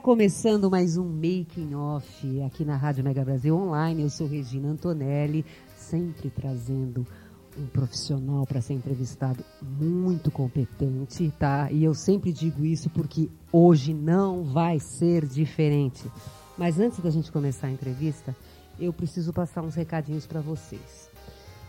Começando mais um Making Off aqui na Rádio Mega Brasil Online. Eu sou Regina Antonelli, sempre trazendo um profissional para ser entrevistado muito competente, tá? E eu sempre digo isso porque hoje não vai ser diferente. Mas antes da gente começar a entrevista, eu preciso passar uns recadinhos para vocês.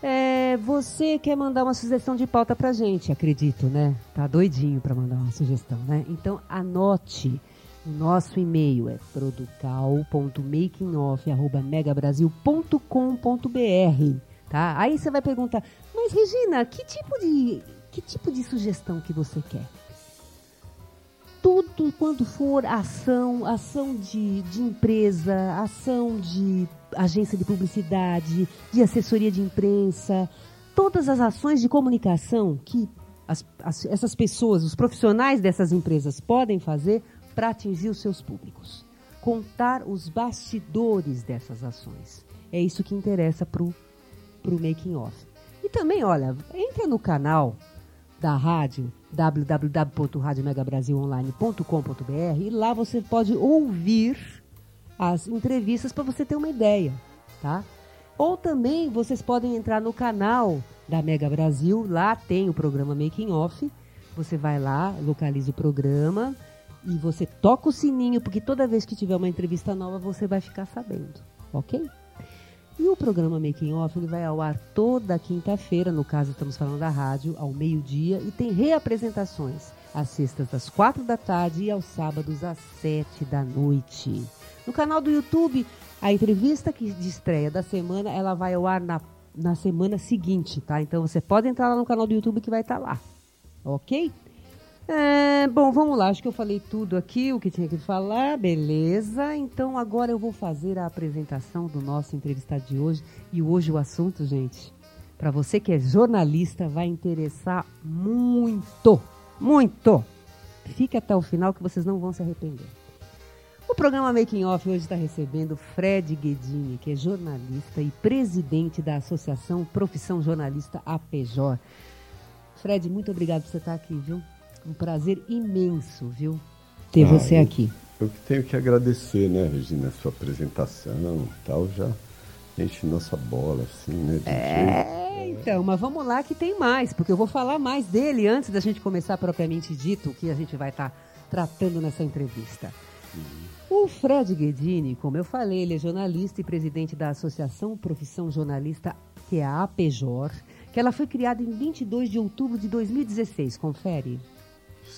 É, você quer mandar uma sugestão de pauta pra gente, acredito, né? Tá doidinho para mandar uma sugestão, né? Então anote. Nosso e-mail é producal.makingoff@megabrasil.com.br, tá? Aí você vai perguntar: "Mas Regina, que tipo de que tipo de sugestão que você quer?" Tudo quando for ação, ação de, de empresa, ação de agência de publicidade, de assessoria de imprensa, todas as ações de comunicação que as, as, essas pessoas, os profissionais dessas empresas podem fazer para atingir os seus públicos. Contar os bastidores dessas ações. É isso que interessa para o Making Off. E também, olha, entra no canal da rádio www.radiomegabrasilonline.com.br e lá você pode ouvir as entrevistas para você ter uma ideia, tá? Ou também vocês podem entrar no canal da Mega Brasil, lá tem o programa Making Off. Você vai lá, localiza o programa, e você toca o sininho, porque toda vez que tiver uma entrevista nova você vai ficar sabendo, ok? E o programa Making Off ele vai ao ar toda quinta-feira, no caso estamos falando da rádio, ao meio-dia, e tem reapresentações às sextas às quatro da tarde e aos sábados às sete da noite. No canal do YouTube, a entrevista que de estreia da semana, ela vai ao ar na, na semana seguinte, tá? Então você pode entrar lá no canal do YouTube que vai estar lá, ok? É, bom, vamos lá. Acho que eu falei tudo aqui, o que tinha que falar, beleza. Então agora eu vou fazer a apresentação do nosso entrevistado de hoje. E hoje o assunto, gente, para você que é jornalista, vai interessar muito, muito. Fique até o final que vocês não vão se arrepender. O programa Making Off hoje está recebendo Fred Guedini, que é jornalista e presidente da Associação Profissão Jornalista APJ. Fred, muito obrigado por você estar aqui, viu? Um prazer imenso, viu? Ter ah, você eu, aqui. Eu tenho que agradecer, né, Regina, a sua apresentação e tal, já enche nossa bola, assim, né? É, então, mas vamos lá que tem mais, porque eu vou falar mais dele antes da gente começar propriamente dito o que a gente vai estar tá tratando nessa entrevista. Uhum. O Fred Guedini, como eu falei, ele é jornalista e presidente da Associação Profissão Jornalista, que é a APJOR, que ela foi criada em 22 de outubro de 2016. Confere.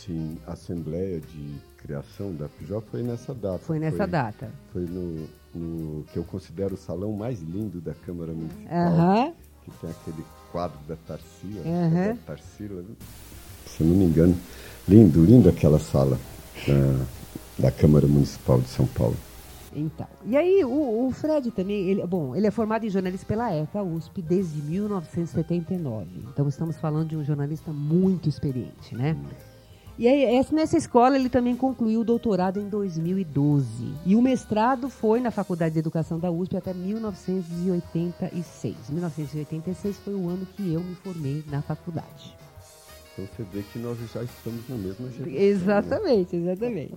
Sim, a Assembleia de Criação da PJ foi nessa data. Foi nessa foi, data. Foi no, no, que eu considero o salão mais lindo da Câmara Municipal. Uh -huh. Que tem aquele quadro da Tarsila. Uh -huh. da Tarsila, se eu não me engano. Lindo, lindo aquela sala da, da Câmara Municipal de São Paulo. Então, e aí o, o, Fred também, ele, bom, ele é formado em jornalismo pela ECA USP desde 1979. Então estamos falando de um jornalista muito experiente, né? Hum. E aí, nessa escola ele também concluiu o doutorado em 2012. E o mestrado foi na Faculdade de Educação da USP até 1986. 1986 foi o ano que eu me formei na faculdade. Então você vê que nós já estamos na mesma geração. Né? Exatamente, né? exatamente.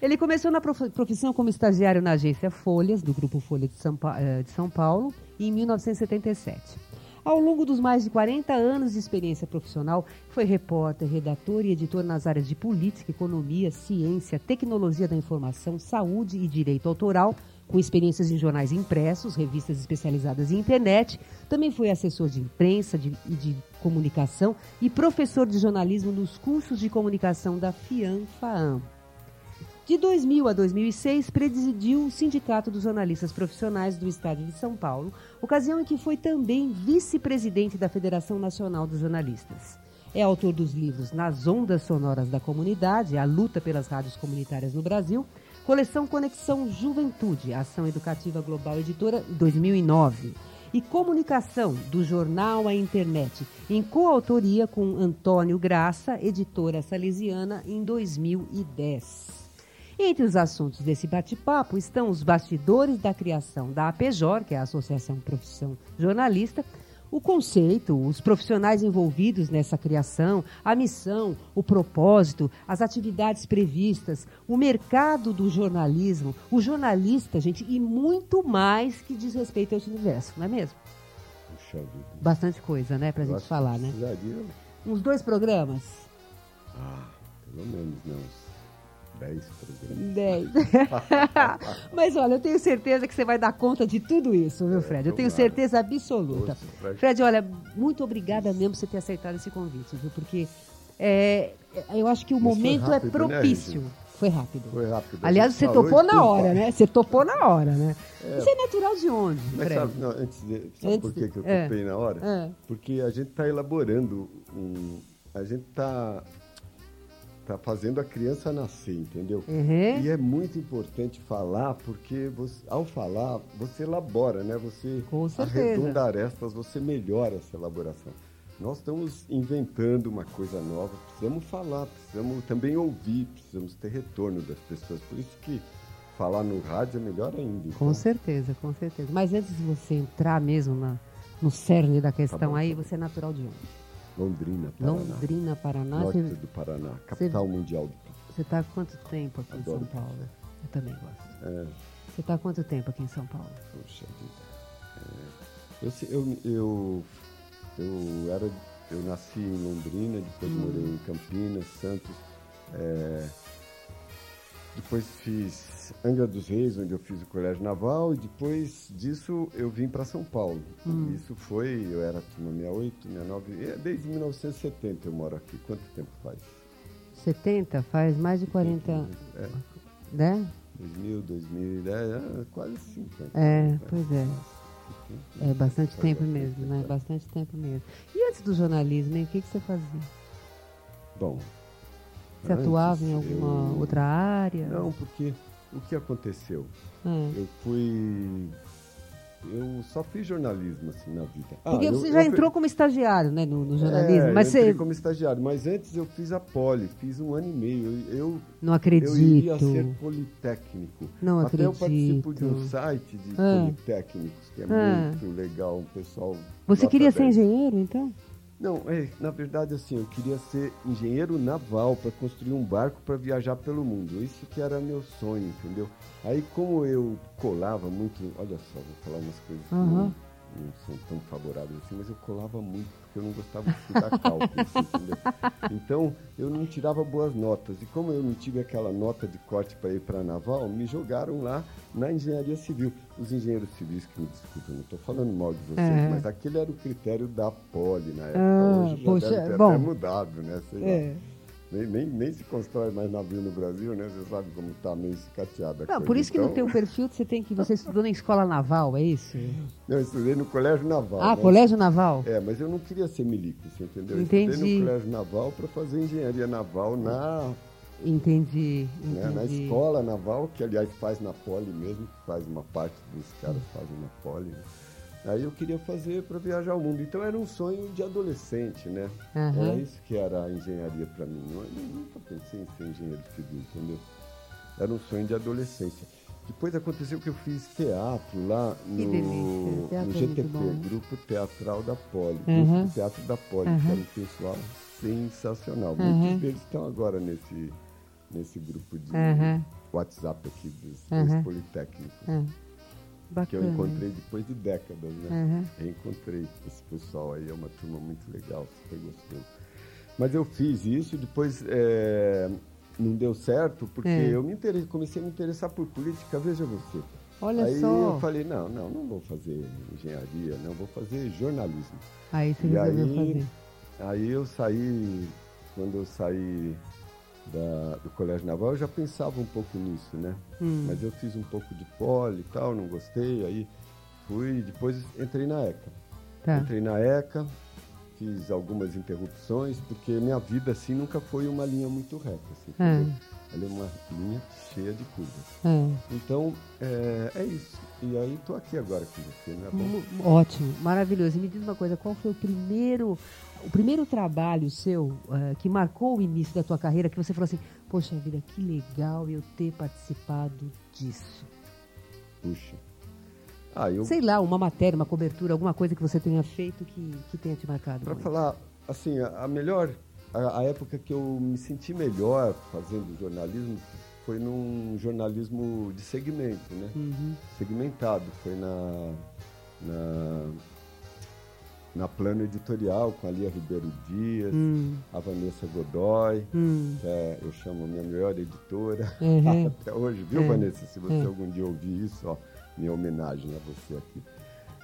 Ele começou na profissão como estagiário na agência Folhas, do Grupo Folha de São, eh, de São Paulo, em 1977. Ao longo dos mais de 40 anos de experiência profissional, foi repórter, redator e editor nas áreas de política, economia, ciência, tecnologia da informação, saúde e direito autoral, com experiências em jornais impressos, revistas especializadas em internet. Também foi assessor de imprensa e de, de comunicação e professor de jornalismo nos cursos de comunicação da FIAM-FAAM. De 2000 a 2006, presidiu o Sindicato dos Jornalistas Profissionais do Estado de São Paulo, ocasião em que foi também vice-presidente da Federação Nacional dos Jornalistas. É autor dos livros Nas Ondas Sonoras da Comunidade, A Luta pelas Rádios Comunitárias no Brasil, coleção Conexão Juventude, Ação Educativa Global Editora, 2009 e Comunicação, do Jornal à Internet, em coautoria com Antônio Graça, editora salesiana, em 2010. Entre os assuntos desse bate-papo estão os bastidores da criação da APJOR, que é a Associação Profissão Jornalista, o conceito, os profissionais envolvidos nessa criação, a missão, o propósito, as atividades previstas, o mercado do jornalismo, o jornalista, gente, e muito mais que diz respeito a esse universo, não é mesmo? Puxa vida. Bastante coisa, né, pra Eu gente falar, né? Uns dois programas? Ah, pelo menos, né? Uns 10 programas. Dez. Mas olha, eu tenho certeza que você vai dar conta de tudo isso, viu, Fred? Eu tenho certeza absoluta. Fred. Olha, muito obrigada mesmo por você ter aceitado esse convite, viu? Porque é, é, eu acho que o foi momento rápido, é né, propício. Regina? foi rápido. Foi rápido. Aliás, você topou na hora, né? Você topou na hora, né? Você é natural de onde, Mas Fred? sabe, não, antes de, sabe Antes por que, que eu é. topei na hora? É. Porque a gente está elaborando um. A gente está tá fazendo a criança nascer, entendeu? Uhum. E é muito importante falar, porque você- ao falar, você elabora, né? Você Com arredonda arestas, você melhora essa elaboração. Nós estamos inventando uma coisa nova, precisamos falar, precisamos também ouvir, precisamos ter retorno das pessoas. Por isso que falar no rádio é melhor ainda. Com então. certeza, com certeza. Mas antes de você entrar mesmo na, no cerne da questão Tá bom, aí, tá você é natural de onde? Londrina, Paraná. Londrina, Paraná. Norte Você, do Paraná, capital mundial do você tá há quanto tempo aqui em Adoro. São Paulo? Eu também gosto. é, Você tá há quanto tempo aqui em São Paulo? Poxa vida. É, eu, eu, eu, eu, era, eu nasci em Londrina, depois Hum. morei em Campinas, Santos. é, depois fiz Angra dos Reis, onde eu fiz o colégio naval, e depois disso eu vim para São Paulo. Hum. Isso foi, eu era turma 68, 69, é, desde 1970 eu moro aqui. Quanto tempo faz? 70? Faz mais de 40 anos, É, né? 2000, 2010, é, quase 50. É, pois é. É bastante Faz tempo bastante mesmo, né? tempo. Bastante tempo mesmo. E antes do jornalismo, hein? o que, que você fazia? Bom. Você antes atuava em alguma eu- outra área? Não, porque o que aconteceu? É. Eu fui. Eu só fiz jornalismo assim na vida. Ah, Porque eu- você eu já fui- entrou como estagiário, né, no, no jornalismo, É, mas eu entrei você como estagiário, mas antes eu fiz a Poli, fiz um ano e meio. Eu, eu, não eu acredito. iria ser politécnico. Não Até eu participo acredito. de um site de Ah. politécnicos, que é Ah. muito legal, um pessoal. Você queria ser 10. engenheiro, então? Não, é, na verdade, assim, eu queria ser engenheiro naval para construir um barco para viajar pelo mundo. Isso que era meu sonho, entendeu? Aí, como eu colava muito, olha só, vou falar umas coisas que Aham. não, não são tão favoráveis assim, mas eu colava muito porque eu não gostava de estudar cálculo, assim? Então, eu não tirava boas notas. E como eu não tive aquela nota de corte para ir para a naval, me jogaram lá na engenharia civil. Os engenheiros civis, que me desculpem, não estou falando mal de vocês, É. mas aquele era o critério da Poli na época. Ah, Hoje já poxa, deve ter bom. até mudado, né? Sei lá. Nem, nem, nem se constrói mais navio no Brasil, né? Você sabe como está meio escateada Não, por isso que no Então, teu perfil você tem que você estudou na escola naval, é isso? Eu estudei no Colégio Naval. Ah, né? colégio naval. É, mas eu não queria ser milico, você entendeu? Eu Entendi. estudei no Colégio Naval para fazer engenharia naval na, Entendi, né, na entendi. escola naval, que aliás faz na Poli mesmo, que faz uma parte dos caras fazem na Poli. né? Aí eu queria fazer para viajar o mundo. Então era um sonho de adolescente, né? Aham. Era isso que era a engenharia para mim. Eu nunca pensei em ser engenheiro civil, entendeu? Era um sonho de adolescência. Depois aconteceu que eu fiz teatro lá Que no, teatro no é GTP, bom. Grupo Teatral da Poli. Uhum. Grupo Teatro da Poli, que Uhum. era um pessoal sensacional. Uhum. Muitos deles estão agora nesse, nesse grupo de Uhum. WhatsApp aqui dos, Uhum. dos Politécnicos. Ah, Que eu bacana. encontrei depois de décadas, né? Uhum. Reencontrei esse pessoal aí, é uma turma muito legal, super gostoso. Mas eu fiz isso, depois é, não deu certo, porque É. eu me interesse, comecei a me interessar por política, veja você. Olha aí só. eu falei, não, não, não vou fazer engenharia, não, vou fazer jornalismo. Aí você E resolveu aí, fazer. aí eu saí, quando eu saí da- do Colégio Naval, eu já pensava um pouco nisso, né? Hum. Mas eu fiz um pouco de poli e tal, não gostei, aí fui, depois entrei na ECA. Tá. Entrei na ECA, fiz algumas interrupções, porque minha vida assim nunca foi uma linha muito reta. Assim, É. Ela é uma linha cheia de curvas. É. Então, é, é isso. E aí estou aqui agora com você, não é bom? Ótimo, maravilhoso. E me diz uma coisa, qual foi o primeiro, o primeiro trabalho seu eh, que marcou o início da tua carreira que você falou assim, poxa vida, que legal eu ter participado disso? Puxa. Ah, eu, Sei lá, uma matéria, uma cobertura, alguma coisa que você tenha feito que, que tenha te marcado. para falar, assim, a, a melhor, a, a época que eu me senti melhor fazendo jornalismo foi num jornalismo de segmento, né? Uhum. segmentado. Foi na, na, na plano editorial com a Lia Ribeiro Dias, Hum, a Vanessa Godoy, hum. que é, eu chamo minha melhor editora Uhum. até hoje, viu, É, Vanessa? Se você é. algum dia ouvir isso, ó, minha homenagem a você aqui.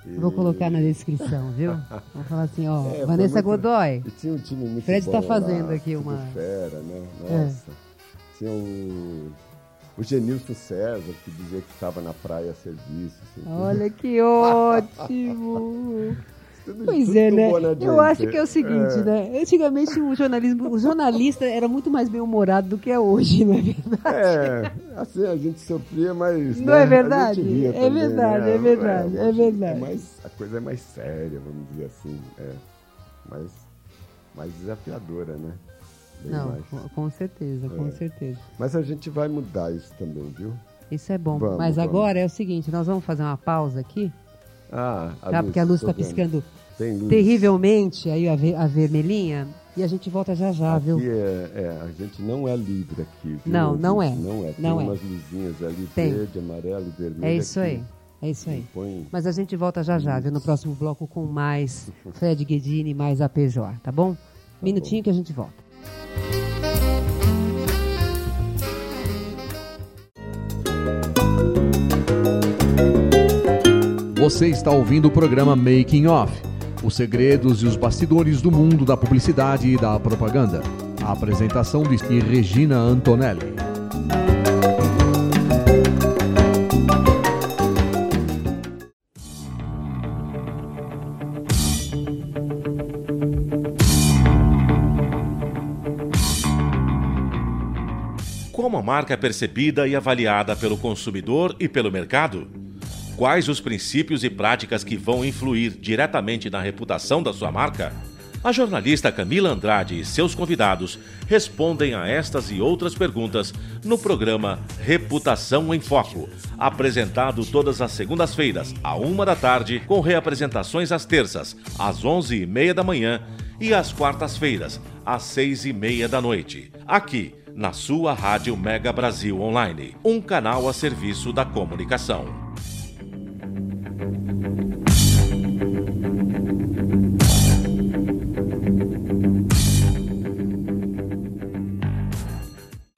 E- Vou colocar na descrição, viu? Vou falar assim, ó, É, Vanessa muito- Godoy. E tinha um time muito Fred bom tá lá, fazendo aqui uma- É. fera, né? Nossa. Tinha o, o Genilson César, que dizia que estava na praia a serviço. assim. Olha que ótimo! Tudo- Pois tudo é, né? Eu acho que é o seguinte, É. né? Antigamente o jornalismo, o jornalista era muito mais bem-humorado do que é hoje, não é verdade? É, assim a gente sofria, mas. Não né, é verdade? É também, verdade, né? é verdade, é mas verdade. mais, a coisa é mais séria, vamos dizer assim. É, mais, mais desafiadora, né? Bem Não, mais. com- com certeza, com É. certeza. Mas a gente vai mudar isso também, viu? Isso é bom. Vamos, Mas vamos. agora é o seguinte, nós vamos fazer uma pausa aqui, Ah, tá? Porque a luz está piscando luz. terrivelmente, aí a, a vermelhinha, e a gente volta já já, viu? Aqui é, é, a gente não é livre aqui, viu? Não, não ouvinte? é. Não é. Tem Não é. umas luzinhas ali, Tem. verde, amarelo e vermelho. É isso aí, é isso aí. Põe... Mas a gente volta já já, viu? No próximo bloco com mais Fred Guedini, mais a Pejor, tá bom? Minutinho que a gente volta. Você está ouvindo o programa Making Off, os segredos e os bastidores do mundo da publicidade e da propaganda. A apresentação de Regina Antonelli. Como a marca é percebida e avaliada pelo consumidor e pelo mercado? Quais os princípios e práticas que vão influir diretamente na reputação da sua marca? A jornalista Camila Andrade e seus convidados respondem a estas e outras perguntas no programa Reputação em Foco, apresentado todas as segundas-feiras, à uma da tarde, com reapresentações às terças, às onze e meia da manhã e às quartas-feiras, às seis e meia da noite, aqui na sua Rádio Mega Brasil Online, um canal a serviço da comunicação.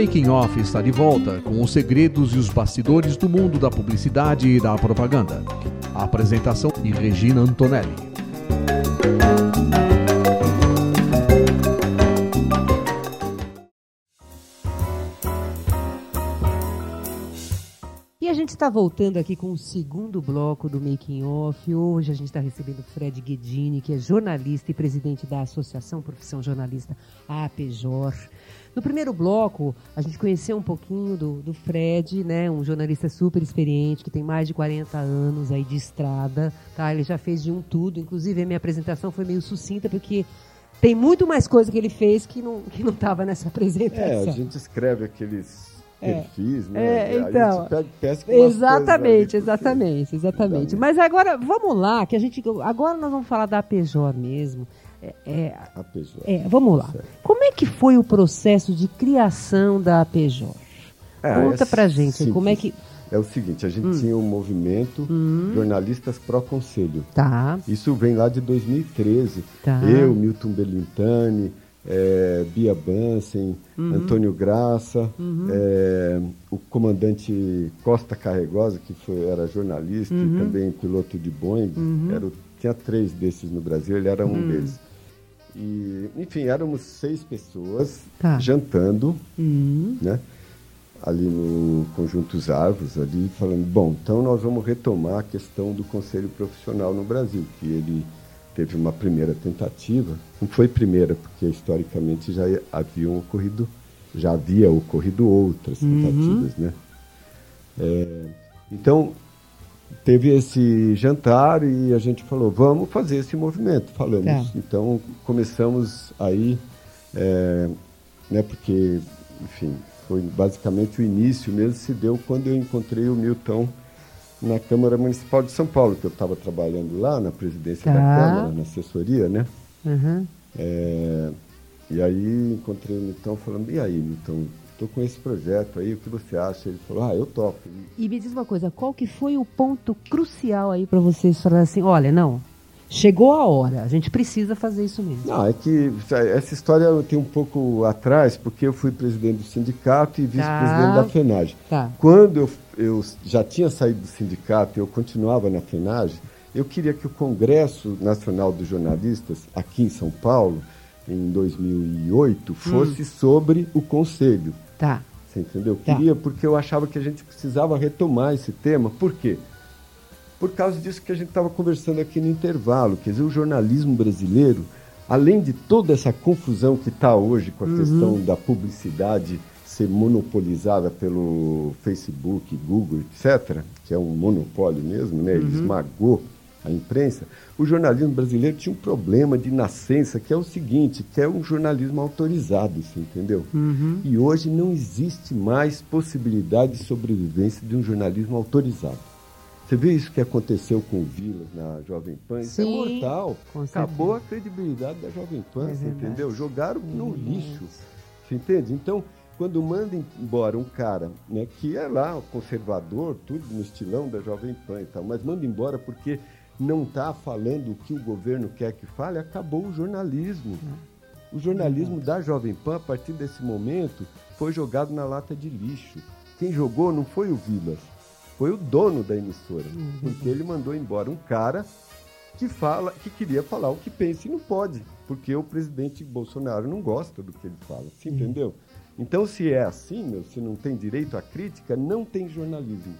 Making Off está de volta com os segredos e os bastidores do mundo da publicidade e da propaganda. A apresentação de Regina Antonelli. E a gente está voltando aqui com o segundo bloco do Making Off. Hoje a gente está recebendo Fred Guedini, que é jornalista e presidente da Associação Profissão Jornalista APJOR. No primeiro bloco, a gente conheceu um pouquinho do, do Fred, né, um jornalista super experiente, que tem mais de 40 anos aí de estrada. Tá? Ele já fez de um tudo. Inclusive, a minha apresentação foi meio sucinta, porque tem muito mais coisa que ele fez que não que não estava nessa É, apresentação. a gente escreve aqueles É. perfis, né? É, então. pega, Exatamente, ali, exatamente, exatamente. Mas agora, vamos lá, que a gente. Agora nós vamos falar da Pejor mesmo. É, é, A PJ. é, vamos lá. Certo. Como é que foi o processo de criação da Pejor? É, Conta é pra gente, simples. como é que. é o seguinte, a gente tinha um movimento Jornalistas Pró Conselho. Tá. Isso vem lá de 2013. Tá. Eu, Milton Belintani, eh, Bia Bansen, Uhum. Antônio Graça, eh, o comandante Costa Carregosa, que foi, era jornalista Uhum. e também piloto de Boeing. Era tinha três desses no Brasil, ele era um Uhum. deles. E, enfim, éramos seis pessoas Tá. jantando, Hum, né? ali no Conjuntos Árvores, ali, falando, bom, então nós vamos retomar a questão do Conselho Profissional no Brasil, que ele teve uma primeira tentativa, não foi primeira, porque historicamente já haviam ocorrido, já havia ocorrido outras tentativas, né? É, então, teve esse jantar e a gente falou, vamos fazer esse movimento, falamos. Tá. Então, começamos aí, é, né, porque, enfim, foi basicamente o início mesmo, se deu quando eu encontrei o Milton na Câmara Municipal de São Paulo, que eu estava trabalhando lá na presidência da Tá. Câmara, na assessoria, né? aham. É, e aí encontrei o Milton falando, e aí, Milton, estou com esse projeto aí, o que você acha? Ele falou, ah, eu topo. E me diz uma coisa, qual que foi o ponto crucial aí para vocês falarem assim, olha, não, chegou a hora, a gente precisa fazer isso mesmo. Não, é que essa história tem um pouco atrás, porque eu fui presidente do sindicato e vice-presidente Tá. da FENAGE. Tá. Quando eu, eu já tinha saído do sindicato e eu continuava na FENAGE, eu queria que o Congresso Nacional dos Jornalistas, aqui em São Paulo, em 2008, fosse sobre o Conselho. Tá. Você entendeu? Tá. Queria porque eu achava que a gente precisava retomar esse tema. Por quê? Por causa disso que a gente estava conversando aqui no intervalo. Quer dizer, o jornalismo brasileiro, além de toda essa confusão que está hoje com a questão da publicidade ser monopolizada pelo Facebook, Google, etc., que é um monopólio mesmo, né? ele esmagou a imprensa, o jornalismo brasileiro tinha um problema de nascença, que é o seguinte, que é um jornalismo autorizado, você entendeu? E hoje não existe mais possibilidade de sobrevivência de um jornalismo autorizado. Você vê isso que aconteceu com o Vilas na Jovem Pan? Isso é Sim, mortal. com Acabou a credibilidade da Jovem Pan, É você entendeu? Jogaram no lixo. Você entende? Então, quando manda embora um cara né, que é lá conservador, tudo no estilão da Jovem Pan e tal, mas manda embora porque não está falando o que o governo quer que fale, acabou o jornalismo. O jornalismo da Jovem Pan, a partir desse momento, foi jogado na lata de lixo. Quem jogou não foi o Vilas, foi o dono da emissora, porque ele mandou embora um cara que fala, que queria falar o que pensa e não pode, porque o presidente Bolsonaro não gosta do que ele fala, você entendeu? Então, se é assim, meu, se não tem direito à crítica, não tem jornalismo.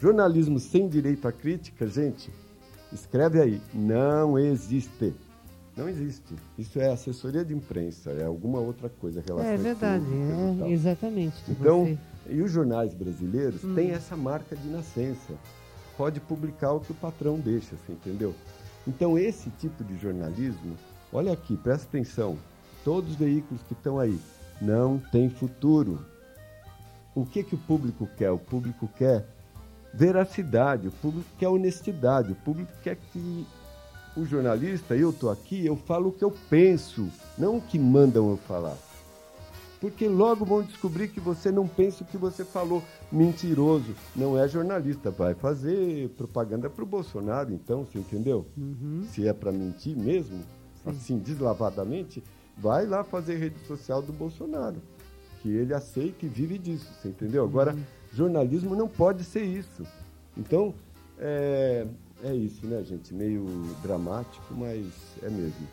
Jornalismo sem direito à crítica, gente, escreve aí, não existe. Não existe. Isso é assessoria de imprensa, é alguma outra coisa relacionada É verdade, é, exatamente. Então, Você- e os jornais brasileiros têm essa marca de nascença. Pode publicar o que o patrão deixa, você entendeu? Então, esse tipo de jornalismo, olha aqui, presta atenção. Todos os veículos que estão aí não tem futuro. O que, que o público quer? O público quer veracidade, o público quer honestidade, o público quer que o jornalista, eu estou aqui, eu falo o que eu penso, não o que mandam eu falar. Porque logo vão descobrir que você não pensa o que você falou. Mentiroso. Não é jornalista. Vai fazer propaganda para o Bolsonaro, então, você entendeu? Se é para mentir mesmo, assim, deslavadamente, vai lá fazer rede social do Bolsonaro. Que ele aceita e vive disso, você entendeu? Agora, jornalismo não pode ser isso. Então, é, é isso, né, gente? Meio dramático, mas é mesmo.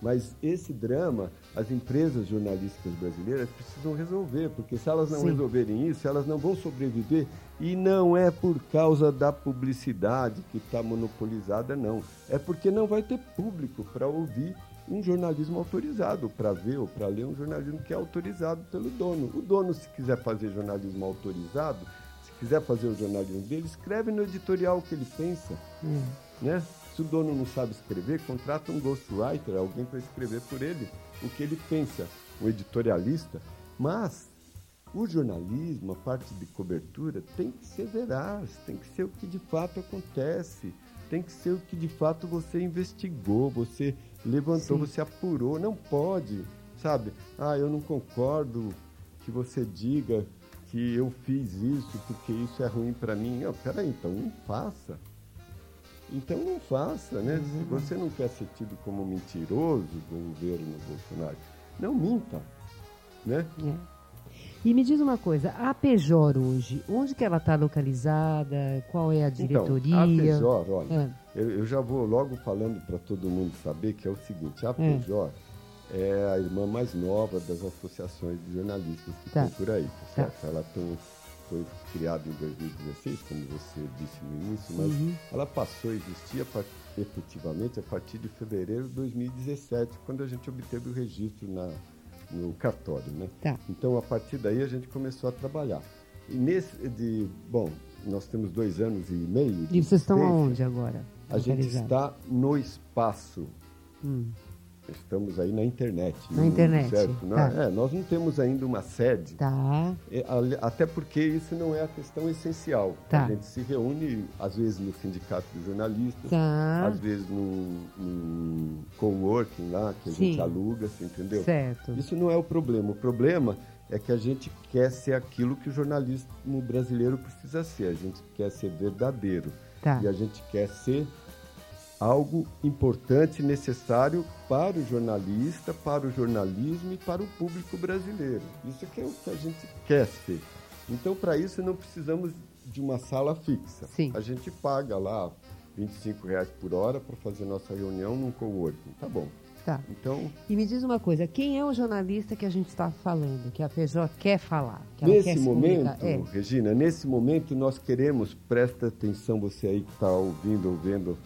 Mas esse drama, as empresas jornalísticas brasileiras precisam resolver, porque se elas não Sim. resolverem isso, elas não vão sobreviver. E não é por causa da publicidade que está monopolizada, não. É porque não vai ter público para ouvir um jornalismo autorizado, para ver ou para ler um jornalismo que é autorizado pelo dono. O dono, se quiser fazer jornalismo autorizado, se quiser fazer o jornalismo dele, escreve no editorial o que ele pensa né? Se o dono não sabe escrever, contrata um ghostwriter, alguém para escrever por ele o que ele pensa, um editorialista. Mas o jornalismo, a parte de cobertura, tem que ser veraz, tem que ser o que de fato acontece, tem que ser o que de fato você investigou, você levantou, Sim. você apurou. Não pode, sabe? Ah, eu não concordo que você diga que eu fiz isso porque isso é ruim para mim. Não, peraí, então não faça. Então não faça, né? Se você não quer ser tido como mentiroso do governo Bolsonaro, não minta, né? É. E me diz uma coisa, a Pejor hoje, onde que ela está localizada? Qual é a diretoria? Então, a Pejor, olha, É. eu, eu já vou logo falando para todo mundo saber que é o seguinte, a Pejor é a irmã mais nova das associações de jornalistas que Tá. tem por aí, tá certo? Ela tem, foi criada em 2016, como você disse no início, mas Uhum. ela passou a existir a par- efetivamente a partir de fevereiro de 2017, quando a gente obteve o registro na, no cartório, né? Tá. Então, a partir daí, a gente começou a trabalhar. E nesse, de, bom, nós temos dois anos e meio. E vocês estão aonde agora? A gente está no espaço. Hum. Estamos aí na internet. Na no- internet, Certo? Não- tá. é, nós não temos ainda uma sede. Tá, É, Até porque isso não é a questão essencial. Tá. A gente se reúne, às vezes, no Sindicato dos Jornalistas, tá. às vezes num, num coworking lá, que a Sim. gente aluga, você entendeu? Certo. Isso não é o problema. O problema é que a gente quer ser aquilo que o jornalismo brasileiro precisa ser. A gente quer ser verdadeiro. Tá. E a gente quer ser algo importante, necessário para o jornalista, para o jornalismo e para o público brasileiro. Isso que é o que a gente quer ser. Então, para isso, não precisamos de uma sala fixa. Sim. A gente paga lá 25 reais por hora para fazer nossa reunião num coworking. Tá bom. Tá. Então, E me diz uma coisa, quem é o jornalista que a gente está falando, que a Pejor quer falar? Que quer Nesse se momento? É. Regina, nesse momento nós queremos, presta atenção você aí que está ouvindo ou vendo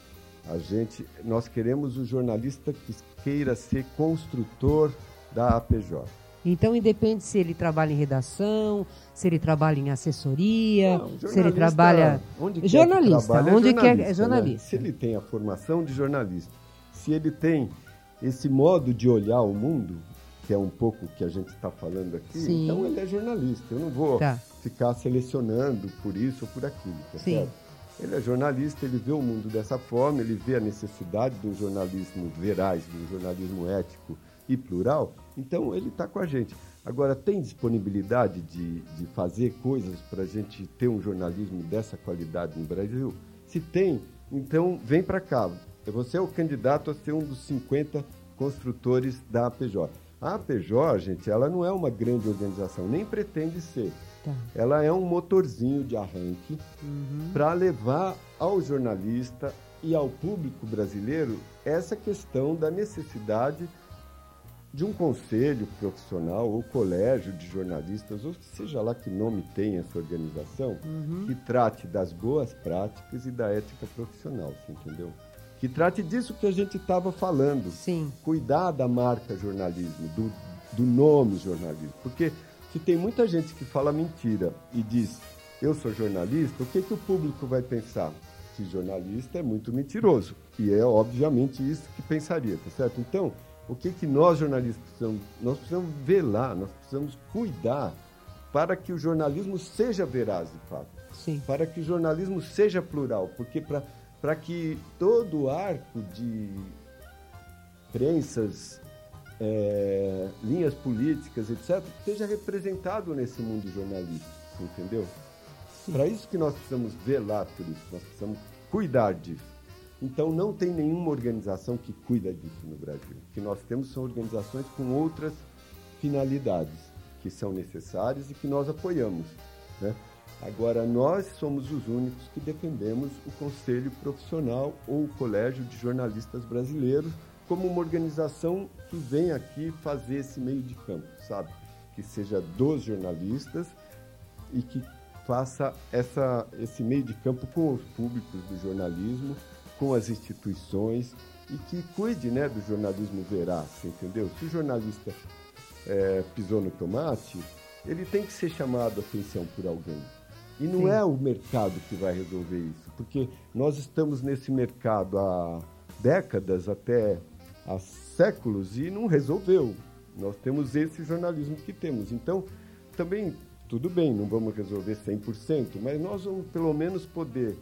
a gente, nós queremos o jornalista que queira ser construtor da APJ. Então, independe se ele trabalha em redação, se ele trabalha em assessoria, Não, se ele jornalista, trabalha... onde quer que jornalista, trabalha, onde quer é né? jornalista. Se ele tem a formação de jornalista, se ele tem esse modo de olhar o mundo, que é um pouco o que a gente está falando aqui, Sim. então ele é jornalista. Eu não vou Tá. ficar selecionando por isso ou por aquilo, tá Sim. certo? Ele é jornalista, ele vê o mundo dessa forma, ele vê a necessidade de um jornalismo veraz, de um jornalismo ético e plural, então ele está com a gente. Agora, tem disponibilidade de, de fazer coisas para a gente ter um jornalismo dessa qualidade no Brasil? Se tem, então vem para cá. Você é o candidato a ser um dos 50 construtores da APJ. A APJ, gente, ela não é uma grande organização, nem pretende ser Tá. ela é um motorzinho de arranque Uhum. para levar ao jornalista e ao público brasileiro essa questão da necessidade de um conselho profissional ou colégio de jornalistas, ou seja lá que nome tem essa organização, que trate das boas práticas e da ética profissional, você entendeu? Que trate disso que a gente estava falando Sim. cuidar da marca jornalismo, do, do nome jornalismo. Porque se tem muita gente que fala mentira e diz eu sou jornalista, o que, que o público vai pensar? Que jornalista é muito mentiroso. E é obviamente isso que pensaria, tá certo? Então, o que, que nós jornalistas precisamos? Nós precisamos velar, nós precisamos cuidar para que o jornalismo seja veraz de fato Sim. para que o jornalismo seja plural, porque para que todo o arco de crenças, é, linhas políticas, etc., esteja representado nesse mundo jornalístico, entendeu? Para isso que nós precisamos velar por isso, nós precisamos cuidar disso. Então, não tem nenhuma organização que cuida disso no Brasil. O que nós temos são organizações com outras finalidades que são necessárias e que nós apoiamos. Né? Agora, nós somos os únicos que defendemos o Conselho Profissional ou o Colégio de Jornalistas Brasileiros como uma organização que vem aqui fazer esse meio de campo, sabe? Que seja dos jornalistas e que faça essa, esse meio de campo com os públicos do jornalismo, com as instituições e que cuide né, do jornalismo veraz, entendeu? Se o jornalista é, pisou no tomate, ele tem que ser chamado a atenção por alguém. E não Sim. é o mercado que vai resolver isso, porque nós estamos nesse mercado há décadas, até há séculos, e não resolveu. Nós temos esse jornalismo que temos. Então, também, tudo bem, não vamos resolver 100%, mas nós vamos pelo menos poder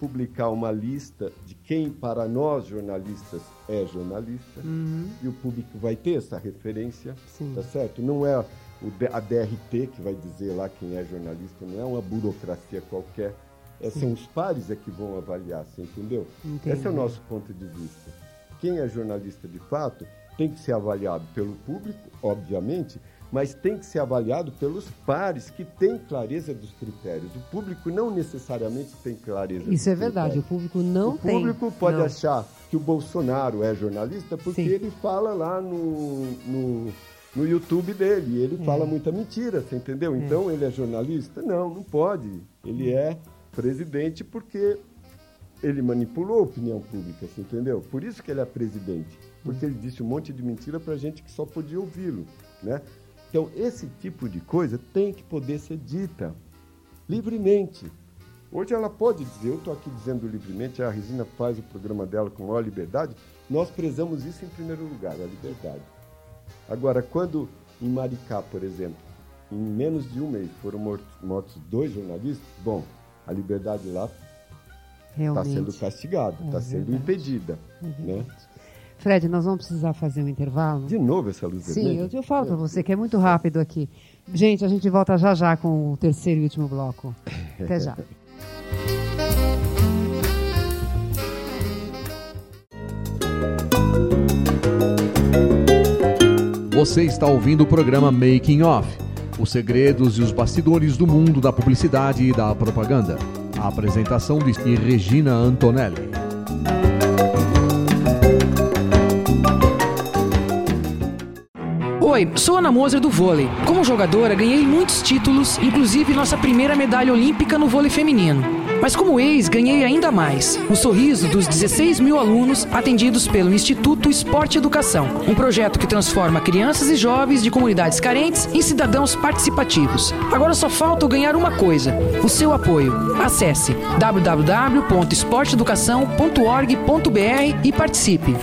publicar uma lista de quem para nós jornalistas é jornalista Uhum. e o público vai ter essa referência, Sim. tá certo? Não é a DRT, que vai dizer lá quem é jornalista, não é uma burocracia qualquer. É, são os pares é que vão avaliar, você entendeu? Entendi. Esse é o nosso ponto de vista. Quem é jornalista de fato tem que ser avaliado pelo público, obviamente, mas tem que ser avaliado pelos pares que têm clareza dos critérios. O público não necessariamente tem clareza Isso é verdade, o critérios. público não o tem. público pode Não. achar que o Bolsonaro é jornalista porque Sim. ele fala lá no, no, no YouTube dele. Ele É. fala muita mentira, você entendeu? Então ele é jornalista? Não, não pode. Ele é presidente porque ele manipulou a opinião pública, você entendeu? Por isso que ele é presidente. Porque ele disse um monte de mentira para gente que só podia ouvi-lo, né? Então, esse tipo de coisa tem que poder ser dita livremente. Hoje ela pode dizer, eu estou aqui dizendo livremente, a Regina faz o programa dela com maior liberdade, nós prezamos isso em primeiro lugar, a liberdade. Agora, quando em Maricá, por exemplo, em menos de um mês foram mortos, dois jornalistas, bom, a liberdade lá está sendo castigada, está É sendo impedida. Né? Fred, nós vamos precisar fazer um intervalo. De novo essa luz Sim, vermelha? eu, eu falo para você que é muito rápido aqui. Gente, a gente volta já já com o terceiro e último bloco. Até já. Você está ouvindo o programa Making Off, os segredos e os bastidores do mundo da publicidade e da propaganda. A apresentação de Regina Antonelli. Oi, sou Ana Moser do vôlei. Como jogadora, ganhei muitos títulos, inclusive nossa primeira medalha olímpica no vôlei feminino. Mas como ex, ganhei ainda mais. O sorriso dos 16 mil alunos atendidos pelo Instituto Esporte Educação, um projeto que transforma crianças e jovens de comunidades carentes em cidadãos participativos. Agora só falta ganhar uma coisa: o seu apoio. Acesse www.esporteeducação.org.br e participe.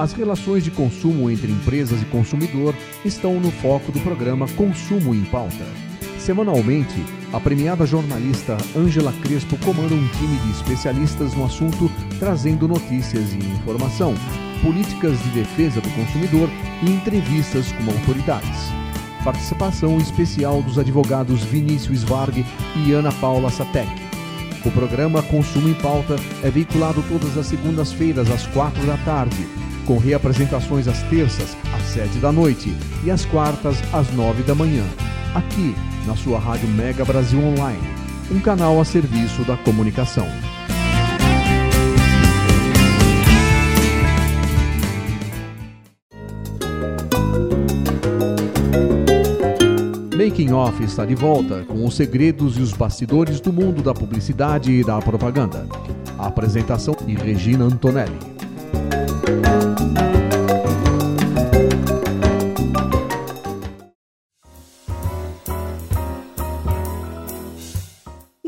As relações de consumo entre empresas e consumidor estão no foco do programa Consumo em Pauta. Semanalmente, a premiada jornalista Ângela Crespo comanda um time de especialistas no assunto, trazendo notícias e informação, políticas de defesa do consumidor e entrevistas com autoridades. Participação especial dos advogados Vinícius Varg e Ana Paula Satek. O programa Consumo em Pauta é veiculado todas as segundas-feiras às quatro da tarde, com reapresentações às terças, às sete da noite e às quartas, às nove da manhã, aqui na sua Rádio Mega Brasil Online, um canal a serviço da comunicação. Making Off está de volta com os segredos e os bastidores do mundo da publicidade e da propaganda. A apresentação de Regina Antonelli.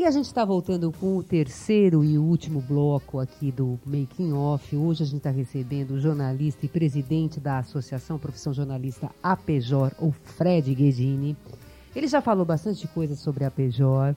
E a gente está voltando com o terceiro e último bloco aqui do Making Off. Hoje a gente está recebendo o jornalista e presidente da Associação Profissão Jornalista APJOR, o Fred Guedini. Ele já falou bastante coisa sobre a APJOR,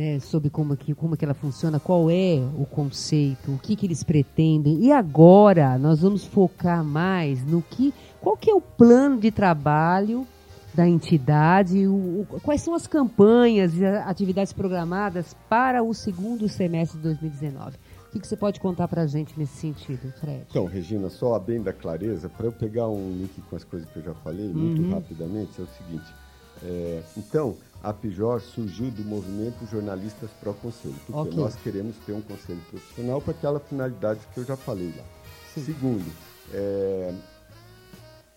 né, sobre como que, como que ela funciona, qual é o conceito, o que, que eles pretendem. E agora nós vamos focar mais no que, qual que é o plano de trabalho da entidade, o, o- quais são as campanhas e atividades programadas para o segundo semestre de 2019. O que, que você pode contar para a gente nesse sentido, Fred? Então, Regina, só a bem da clareza, para eu pegar um link com as coisas que eu já falei, muito Uhum. rapidamente, é o seguinte. É, então, a PIJOR surgiu do movimento Jornalistas Pro Conselho, porque Ok. nós queremos ter um conselho profissional para aquela finalidade que eu já falei lá. Sim. Segundo, é,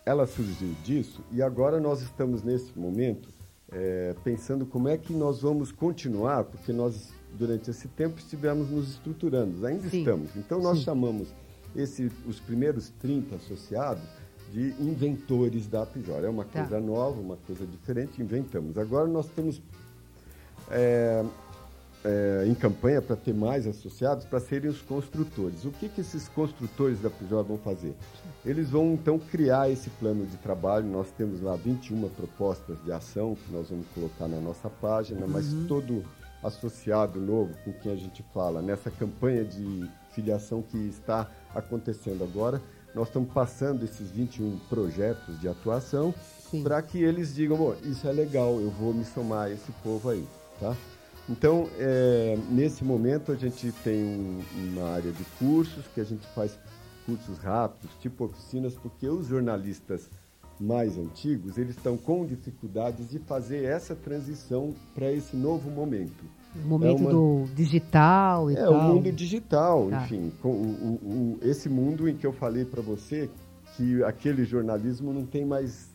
ela surgiu disso e agora nós estamos nesse momento é, pensando como é que nós vamos continuar, porque nós durante esse tempo estivemos nos estruturando, ainda Sim. estamos. Então nós Sim. chamamos esse, os primeiros 30 associados de inventores da Pijor. É uma Tá. coisa nova, uma coisa diferente, inventamos. Agora nós estamos é, é, em campanha para ter mais associados para serem os construtores. O que, que esses construtores da Pijor vão fazer? Eles vão então criar esse plano de trabalho. Nós temos lá 21 propostas de ação que nós vamos colocar na nossa página, mas todo associado novo com quem a gente fala, nessa campanha de filiação que está acontecendo agora, nós estamos passando esses 21 projetos de atuação para que eles digam, isso é legal, eu vou me somar a esse povo aí, tá? Então, é, nesse momento a gente tem um, uma área de cursos que a gente faz cursos rápidos, tipo oficinas, porque os jornalistas mais antigos, eles estão com dificuldades de fazer essa transição para esse novo momento. O momento é uma... do digital e é, tal. É, o mundo digital, tá. enfim. O, o, o, esse mundo em que eu falei para você que aquele jornalismo não tem mais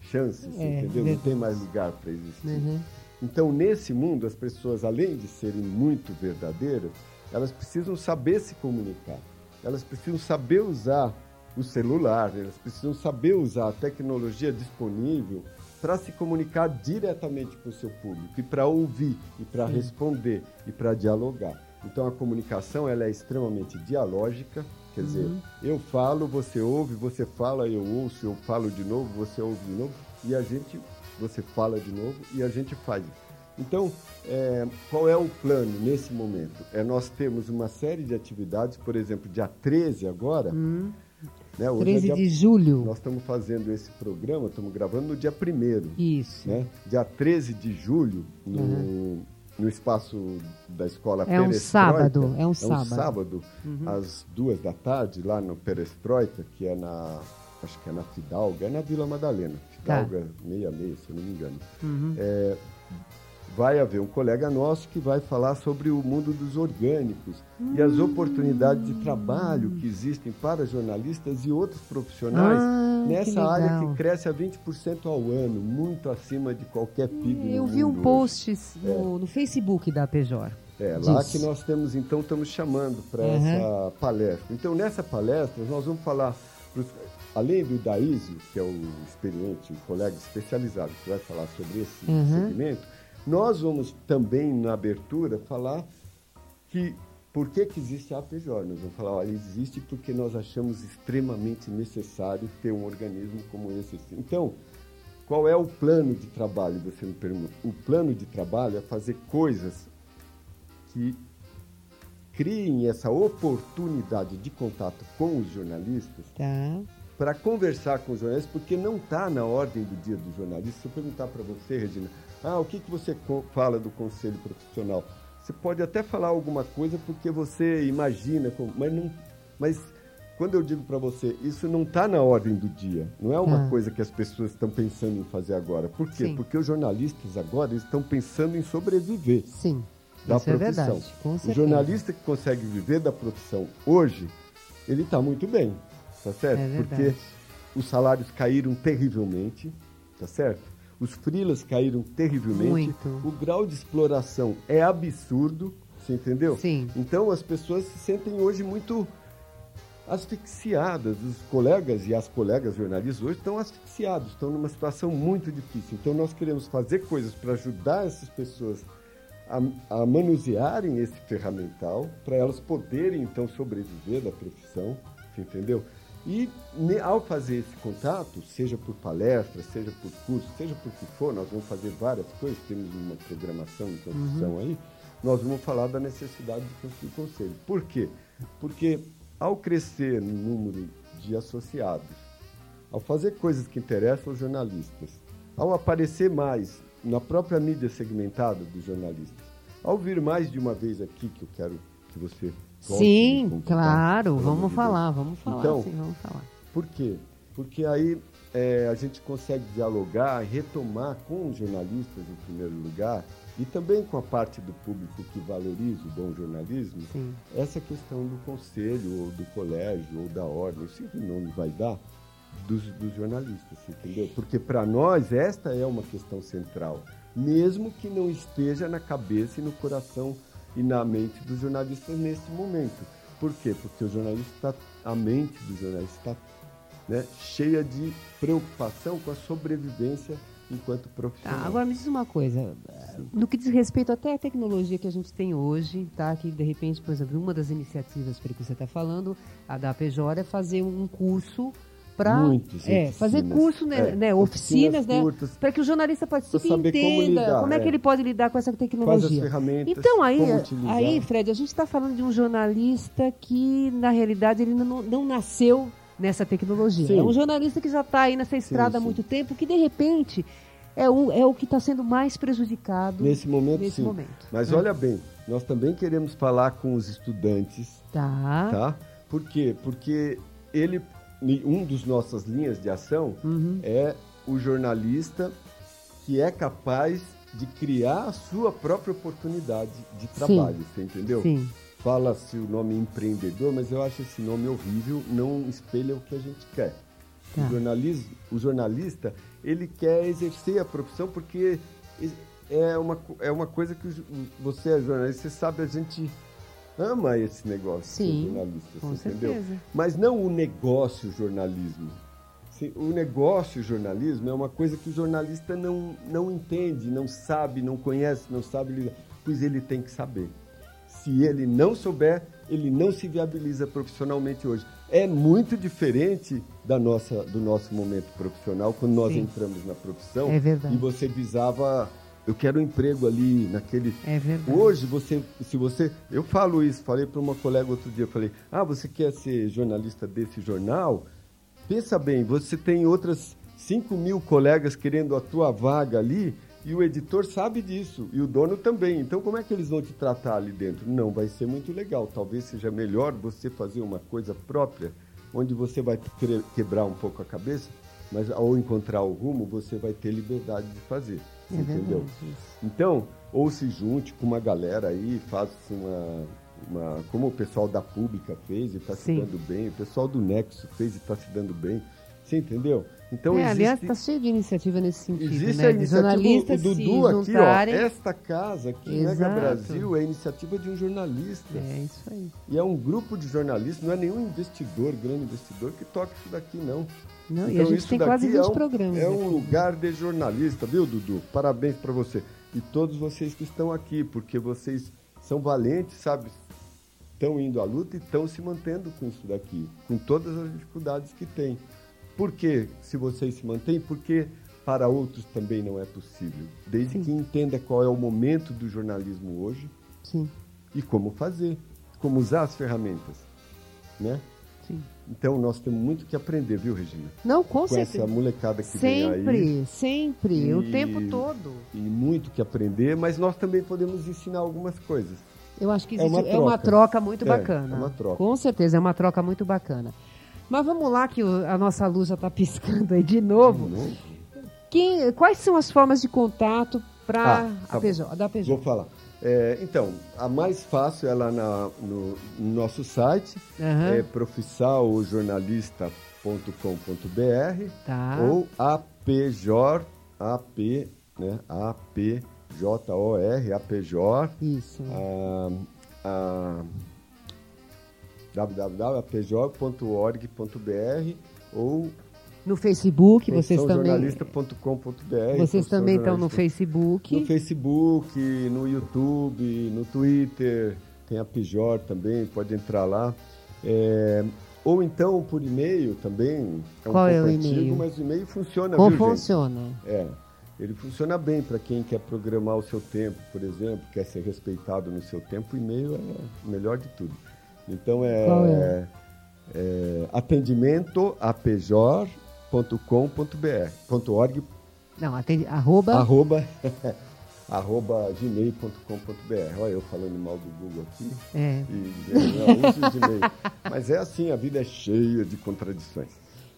chances, é, entendeu? Não tem mais lugar para existir. Uhum. Então, nesse mundo, as pessoas, além de serem muito verdadeiras, elas precisam saber se comunicar. Elas precisam saber usar o celular, elas precisam saber usar a tecnologia disponível para se comunicar diretamente com o seu público e para ouvir e para responder e para dialogar. Então a comunicação ela é extremamente dialógica, quer uhum. dizer, eu falo, você ouve, você fala, eu ouço, eu falo de novo, você ouve de novo e a gente, você fala de novo e a gente faz. Então, é, qual é o plano nesse momento? É nós temos uma série de atividades, por exemplo, dia 13 agora, uhum né? 13 é dia, de julho. Nós estamos fazendo esse programa, estamos gravando no dia 1 Isso. Né? Dia 13 de julho, no, uhum. no espaço da escola é um sábado É um sábado. É um sábado, uhum. às duas da tarde, lá no Perestroika, que é na. Acho que é na Fidalga, é na Vila Madalena. Fidalga tá. 66, se eu não me engano. Uhum. É, vai haver um colega nosso que vai falar sobre o mundo dos orgânicos hum. e as oportunidades de trabalho que existem para jornalistas e outros profissionais ah, nessa que área que cresce a 20% ao ano, muito acima de qualquer PIB. Eu vi um post no, é. no, Facebook da Pejor. É, lá que nós temos, então, estamos chamando para uhum. essa palestra. Então, nessa palestra, nós vamos falar, pros, além do Daísio, que é o experiente, o colega especializado que vai falar sobre esse uhum. segmento, nós vamos também, na abertura, falar que por que, que existe a APJ? Nós vamos falar, olha, existe porque nós achamos extremamente necessário ter um organismo como esse. Então, qual é o plano de trabalho, você me pergunta? O plano de trabalho é fazer coisas que criem essa oportunidade de contato com os jornalistas tá. para conversar com os jornalistas, porque não está na ordem do dia do jornalista. Se eu perguntar para você, Regina, ah, o que, que você fala do conselho profissional? Você pode até falar alguma coisa porque você imagina, mas não. Mas quando eu digo para você, isso não está na ordem do dia. Não é uma ah. coisa que as pessoas estão pensando em fazer agora. Por quê? Sim. Porque os jornalistas agora estão pensando em sobreviver. Sim. Da isso profissão. É verdade, com o jornalista que consegue viver da profissão hoje, ele está muito bem, tá certo? É Porque os salários caíram terrivelmente, tá certo? Os frilas caíram terrivelmente. Muito. O grau de exploração é absurdo, você entendeu? Sim. Então as pessoas se sentem hoje muito asfixiadas. Os colegas e as colegas jornalistas hoje estão asfixiados, estão numa situação muito difícil. Então nós queremos fazer coisas para ajudar essas pessoas a, a manusearem esse ferramental, para elas poderem então sobreviver da profissão, entendeu? E ao fazer esse contato, seja por palestra, seja por curso, seja por que for, nós vamos fazer várias coisas, temos uma programação em construção uhum. aí, nós vamos falar da necessidade de construir conselho. Por quê? Porque ao crescer no número de associados, ao fazer coisas que interessam aos jornalistas, ao aparecer mais na própria mídia segmentada dos jornalistas, ao vir mais de uma vez aqui, que eu quero que você Sim, claro, vamos falar, vamos falar, então, sim, vamos falar. Por quê? Porque aí é, a gente consegue dialogar, retomar com os jornalistas em primeiro lugar e também com a parte do público que valoriza o bom jornalismo, sim. essa questão do conselho, ou do colégio, ou da ordem, sei que nome vai dar, dos, dos jornalistas, entendeu? Porque para nós esta é uma questão central, mesmo que não esteja na cabeça e no coração e na mente dos jornalistas nesse momento. Por quê? Porque o jornalista, a mente do jornalista está né, cheia de preocupação com a sobrevivência enquanto profissional. Tá, agora me diz uma coisa, no que diz respeito até à tecnologia que a gente tem hoje, tá? Que de repente, por exemplo, uma das iniciativas para que você está falando, a da PJ é fazer um curso para é, fazer curso, né, É, né, oficinas, oficinas né, curtas. para que o jornalista participe e saber como entenda lidar, como é que é. ele pode lidar com essa tecnologia. ferramentas, Então aí, aí, Fred, a gente está falando de um jornalista que na realidade ele não, não nasceu nessa tecnologia. Sim. É um jornalista que já está aí nessa estrada há sim. muito tempo, que de repente é o, é o que está sendo mais prejudicado Nesse momento, nesse momento. Mas né? olha bem, nós também queremos falar com os estudantes, Tá. tá? Por quê? Porque ele, um dos nossas linhas de ação Uhum. é o jornalista que é capaz de criar a sua própria oportunidade de trabalho, você entendeu? Sim. Fala-se o nome empreendedor, mas eu acho esse nome horrível, não espelha o que a gente quer. Tá. O, jornalismo, o jornalista, ele quer exercer a profissão porque é uma, é uma coisa que você é jornalista, você sabe, a gente ama esse negócio Sim, jornalista, com você entendeu? certeza. Mas não o negócio jornalismo. O negócio jornalismo é uma coisa que o jornalista não, não entende, não sabe, não conhece, não sabe lidar, pois ele tem que saber. Se ele não souber, ele não se viabiliza profissionalmente hoje. É muito diferente da nossa, do nosso momento profissional, quando nós Sim. entramos na profissão É e você visava, eu quero um emprego ali, naquele, É verdade. Hoje, você, se você. Eu falo isso, falei para uma colega outro dia, falei, ah, você quer ser jornalista desse jornal? Pensa bem, você tem outras 5 mil colegas querendo a tua vaga ali, e o editor sabe disso, e o dono também. Então, como é que eles vão te tratar ali dentro? Não vai ser muito legal. Talvez seja melhor você fazer uma coisa própria, onde você vai quebrar um pouco a cabeça, mas ao encontrar o rumo, você vai ter liberdade de fazer. É entendeu? Então, ou se junte com uma galera aí, faça uma, uma. Como o pessoal da Pública fez e está se dando bem, o pessoal do Nexo fez e está se dando bem. Você entendeu? Então, é, aliás, existe, está cheio de iniciativa nesse sentido, existe né? a De iniciativa. jornalistas o se Dudu aqui, ó, juntarem. esta casa aqui, Mega. Brasil, é a iniciativa de um jornalista. É isso aí. E é um grupo de jornalistas, não é nenhum investidor, grande investidor, que toca isso daqui, não. Não, e a Então, gente isso tem quase daqui 20 é um, programas. É um aqui. lugar de jornalista, viu, Dudu? Parabéns para você. E todos vocês que estão aqui, porque vocês são valentes, sabe? Estão indo à luta e estão se mantendo com isso daqui, com todas as dificuldades que tem. Por que se vocês se mantêm? Porque para outros também não é possível. Desde que entenda qual é o momento do jornalismo hoje Sim, e como fazer, como usar as ferramentas, né? Sim. Então nós temos muito que aprender, viu, Regina? Não, com, Com certeza. essa molecada que vem aí. Sempre, sempre, o tempo todo. E muito que aprender, mas nós também podemos ensinar algumas coisas. Eu acho que É existe, uma é uma troca. troca muito É, bacana. é uma troca. Com certeza, é uma troca muito bacana. Mas vamos lá, que a nossa luz já está piscando aí de novo. Quem- quais são as formas de contato para Ah, tá a. PJ, da PJ? Vou falar. É, então, a mais fácil é lá na- no, no nosso site, Aham. é profissaljornalista.com.br Tá. ou apjor, ap, né, apjor, apjor, Isso. a, a www.apjor.org.br ou No Facebook, vocês também. jornalista.com.br. Vocês também estão no Facebook. No Facebook, no YouTube, no Twitter, tem a Pijor também, pode entrar lá. É, ou então por e-mail também. É um Qual é o e-mail? mas o e-mail funciona, Como viu, gente? funciona? É. Ele funciona bem para quem quer programar o seu tempo, por exemplo, quer ser respeitado no seu tempo, o e-mail é o melhor de tudo. Então é, Qual é? é atendimento apejor.com.br, ponto .org, Não, atende, arroba. arroba, arroba gmail.com.br. Olha eu falando mal do Google aqui É. e dizendo, não, use o Gmail. Mas é assim, a vida é cheia de contradições.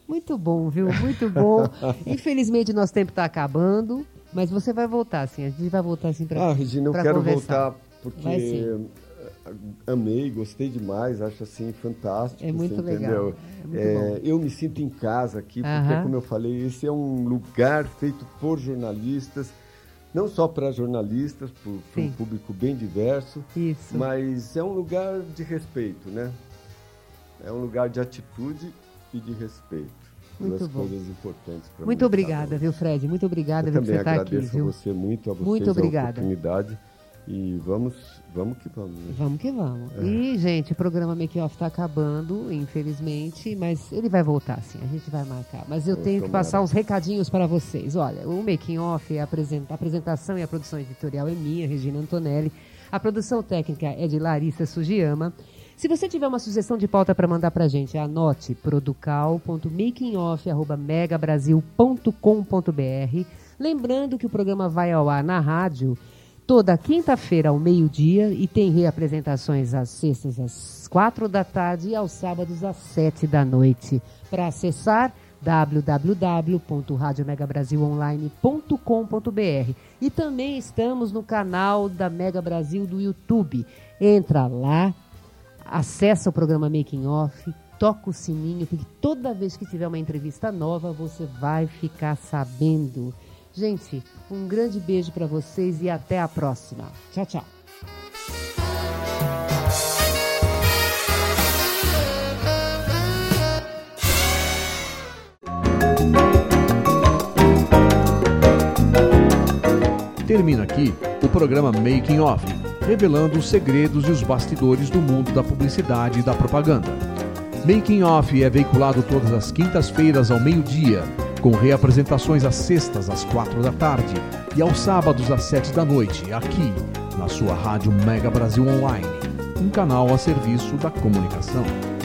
Muito bom, viu? Muito bom. Infelizmente, nosso tempo está acabando, mas você vai voltar, sim. A gente vai voltar, assim, para Ah, Regina, eu quero conversar. voltar porque amei, gostei demais, acho assim fantástico. É muito você legal, é muito bom. eu me sinto em casa aqui, porque, Aham. como eu falei, esse é um lugar feito por jornalistas, não só para jornalistas, para um público bem diverso, Isso. mas é um lugar de respeito, né? É um lugar de atitude e de respeito. Muito bom. coisas importantes para Muito obrigada, viu, Fred? Muito obrigada eu viu, por também você estar aqui, agradeço viu? a você muito, a vocês Muito a obrigada. oportunidade. E vamos, vamos que vamos. Né? Vamos que vamos. É. E, gente, o programa Make Off está acabando, infelizmente, mas ele vai voltar, sim. A gente vai marcar. Mas eu, eu tenho que passar uns recadinhos para vocês. Olha, o Making Off, a apresentação e a produção editorial é minha, Regina Antonelli. A produção técnica é de Larissa Sugiyama. Se você tiver uma sugestão de pauta para mandar para a gente, anote producal.makingoff.megabrasil.com.br. Lembrando que o programa vai ao ar na rádio toda quinta-feira ao meio-dia e tem reapresentações às sextas às quatro da tarde e aos sábados às sete da noite. Para acessar www.radiomegabrasilonline.com.br e também estamos no canal da Mega Brasil do YouTube. Entra lá, acessa o programa Making Off, toca o sininho, porque toda vez que tiver uma entrevista nova, você vai ficar sabendo. Gente, um grande beijo para vocês e até a próxima. Tchau, tchau. Termina aqui o programa Making Off, revelando os segredos e os bastidores do mundo da publicidade e da propaganda. Making Off é veiculado todas as quintas-feiras ao meio-dia com reapresentações às sextas às quatro da tarde e aos sábados às sete da noite, aqui na sua rádio Mega Brasil Online, um canal a serviço da comunicação.